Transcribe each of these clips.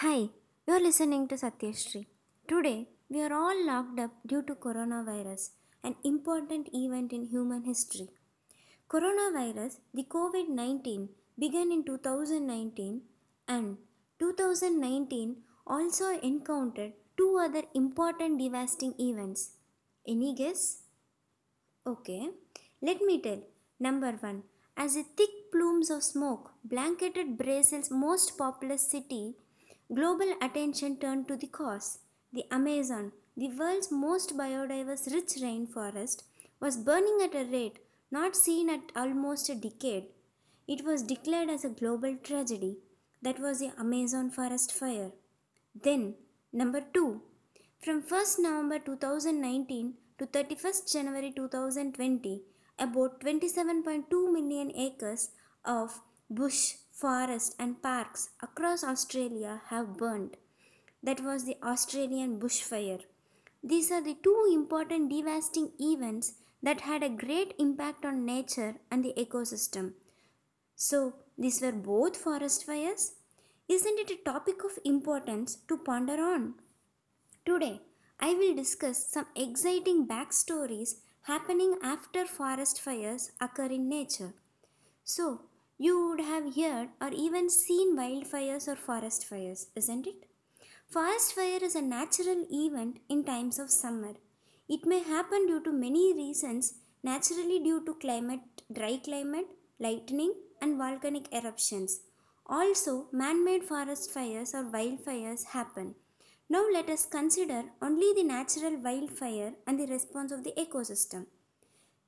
Hi, you are listening to Satyashri. Today, we are all locked up due to coronavirus, an important event in human history. Coronavirus, the COVID 19, began in 2019 and 2019 also encountered two other important devastating events. Any guess? Okay, let me tell. Number one, as a thick plumes of smoke blanketed Brazil's most populous city, global attention turned to the cause. The Amazon, the world's most biodiverse rich rainforest, was burning at a rate not seen at almost a decade. It was declared as a global tragedy. That was the Amazon forest fire. Then, number two, from 1st November 2019 to 31st January 2020, about 27.2 million acres of bush, forest, and parks across Australia have burned. That was the Australian bushfire. These are the two important devastating events that had a great impact on nature and the ecosystem. So, these were both forest fires? Isn't it a topic of importance to ponder on? Today, I will discuss some exciting backstories happening after forest fires occur in nature. So, you would have heard or even seen wildfires or forest fires, isn't it? Forest fire is a natural event in times of summer. It may happen due to many reasons, naturally due to climate, dry climate, lightning, and volcanic eruptions. Also, man made forest fires or wildfires happen. Now, let us consider only the natural wildfire and the response of the ecosystem.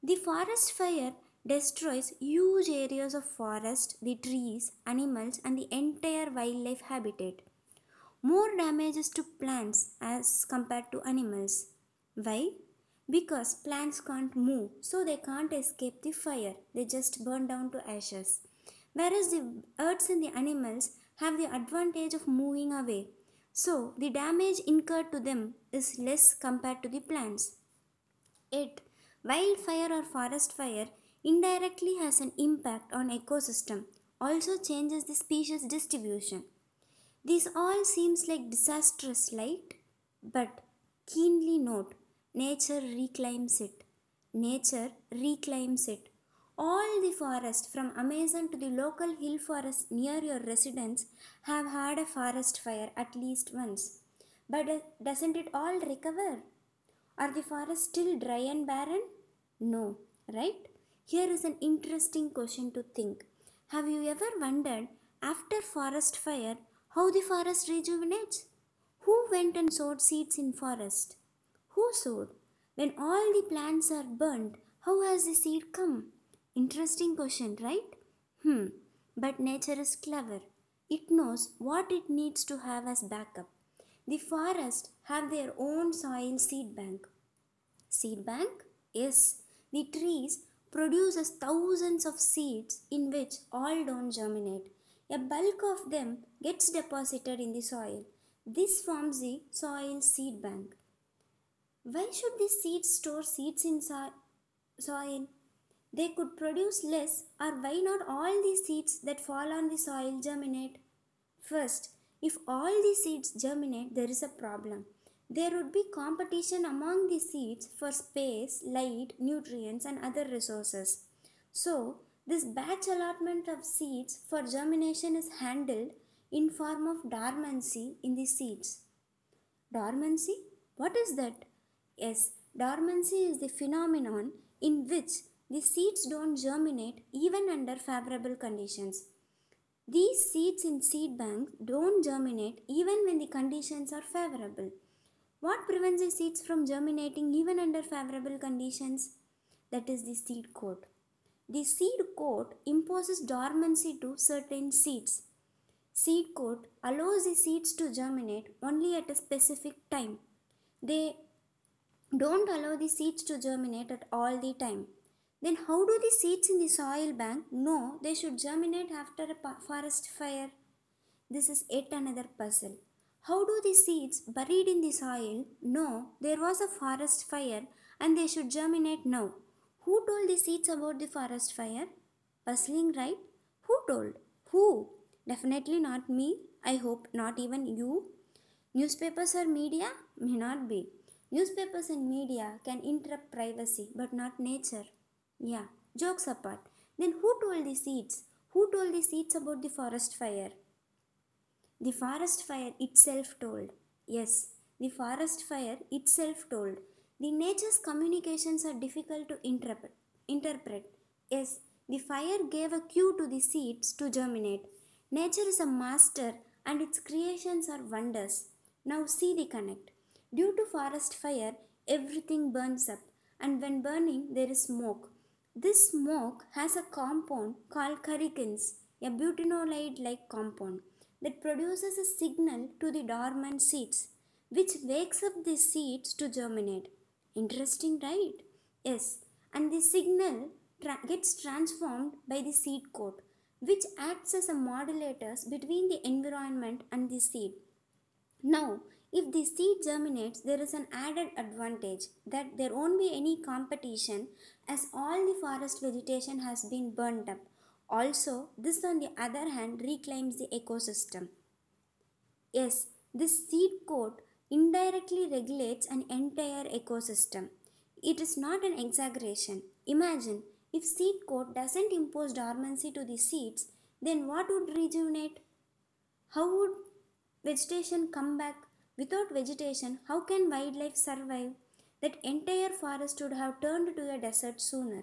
The forest fire destroys huge areas of forest, the trees, animals, and the entire wildlife habitat. More damages to plants as compared to animals. Why? Because plants can't move, so they can't escape the fire, they just burn down to ashes. Whereas the earths and the animals have the advantage of moving away, so the damage incurred to them is less compared to the plants. Yet, wildfire or forest fire indirectly has an impact on ecosystem, also changes the species distribution. This all seems like disastrous light, but keenly note nature reclaims it. Nature reclaims it. All the forest from Amazon to the local hill forest near your residence have had a forest fire at least once. But uh, doesn't it all recover? Are the forests still dry and barren? No, right? Here is an interesting question to think. Have you ever wondered after forest fire how the forest rejuvenates? Who went and sowed seeds in forest? Who sowed? When all the plants are burnt, how has the seed come? Interesting question, right? Hmm. But nature is clever. It knows what it needs to have as backup. The forest have their own soil seed bank. Seed bank? Yes. The trees produces thousands of seeds in which all don't germinate. A bulk of them gets deposited in the soil. This forms the soil seed bank. Why should the seeds store seeds in so- soil? They could produce less, or why not all the seeds that fall on the soil germinate? First, if all the seeds germinate, there is a problem. There would be competition among the seeds for space, light, nutrients, and other resources. So, this batch allotment of seeds for germination is handled in form of dormancy in the seeds. Dormancy? What is that? Yes, dormancy is the phenomenon in which the seeds don't germinate even under favorable conditions. These seeds in seed banks don't germinate even when the conditions are favorable. What prevents the seeds from germinating even under favorable conditions? That is the seed coat. The seed coat imposes dormancy to certain seeds. Seed coat allows the seeds to germinate only at a specific time. They don't allow the seeds to germinate at all the time. Then how do the seeds in the soil bank know they should germinate after a forest fire? This is yet another puzzle. How do the seeds buried in the soil know there was a forest fire and they should germinate now? Who told the seeds about the forest fire? Puzzling, right? Who told? Who? Definitely not me. I hope not even you. Newspapers or media? May not be. Newspapers and media can interrupt privacy, but not nature. Yeah, jokes apart. Then who told the seeds? Who told the seeds about the forest fire? The forest fire itself told. Yes, the forest fire itself told. The nature's communications are difficult to interpret. interpret. Yes, the fire gave a cue to the seeds to germinate. Nature is a master and its creations are wonders. Now see the connect. Due to forest fire, everything burns up, and when burning, there is smoke. This smoke has a compound called karrikin, a butenolide like compound, that produces a signal to the dormant seeds, which wakes up the seeds to germinate. Interesting, right? Yes, and the signal tra- gets transformed by the seed coat, which acts as a modulator between the environment and the seed. Now, if the seed germinates, there is an added advantage that there won't be any competition as all the forest vegetation has been burnt up. Also, this on the other hand reclaims the ecosystem. Yes, this seed coat indirectly regulates an entire ecosystem. It is not an exaggeration. Imagine if seed coat doesn't impose dormancy to the seeds, then what would rejuvenate? How would vegetation come back? Without vegetation, how can wildlife survive? That entire forest would have turned to a desert sooner.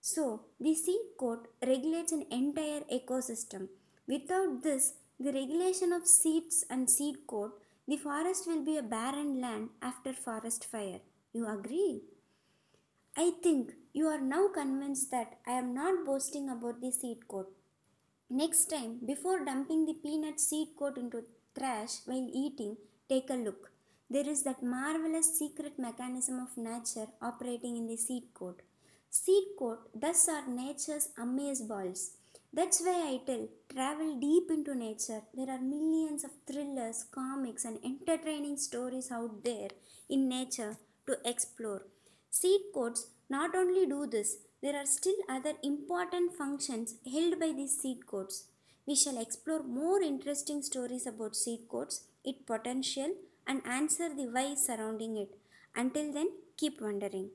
So, the seed coat regulates an entire ecosystem. Without this, the regulation of seeds and seed coat, the forest will be a barren land after forest fire. You agree? I think you are now convinced that I am not boasting about the seed coat. Next time, before dumping the peanut seed coat into trash while eating, take a look. There is that marvelous secret mechanism of nature operating in the seed coat. Seed coat thus are nature's amaze balls. That's why I tell travel deep into nature. There are millions of thrillers, comics, and entertaining stories out there in nature to explore. Seed coats not only do this, there are still other important functions held by these seed coats. We shall explore more interesting stories about seed coats, its potential, and answer the why surrounding it. Until then, keep wondering.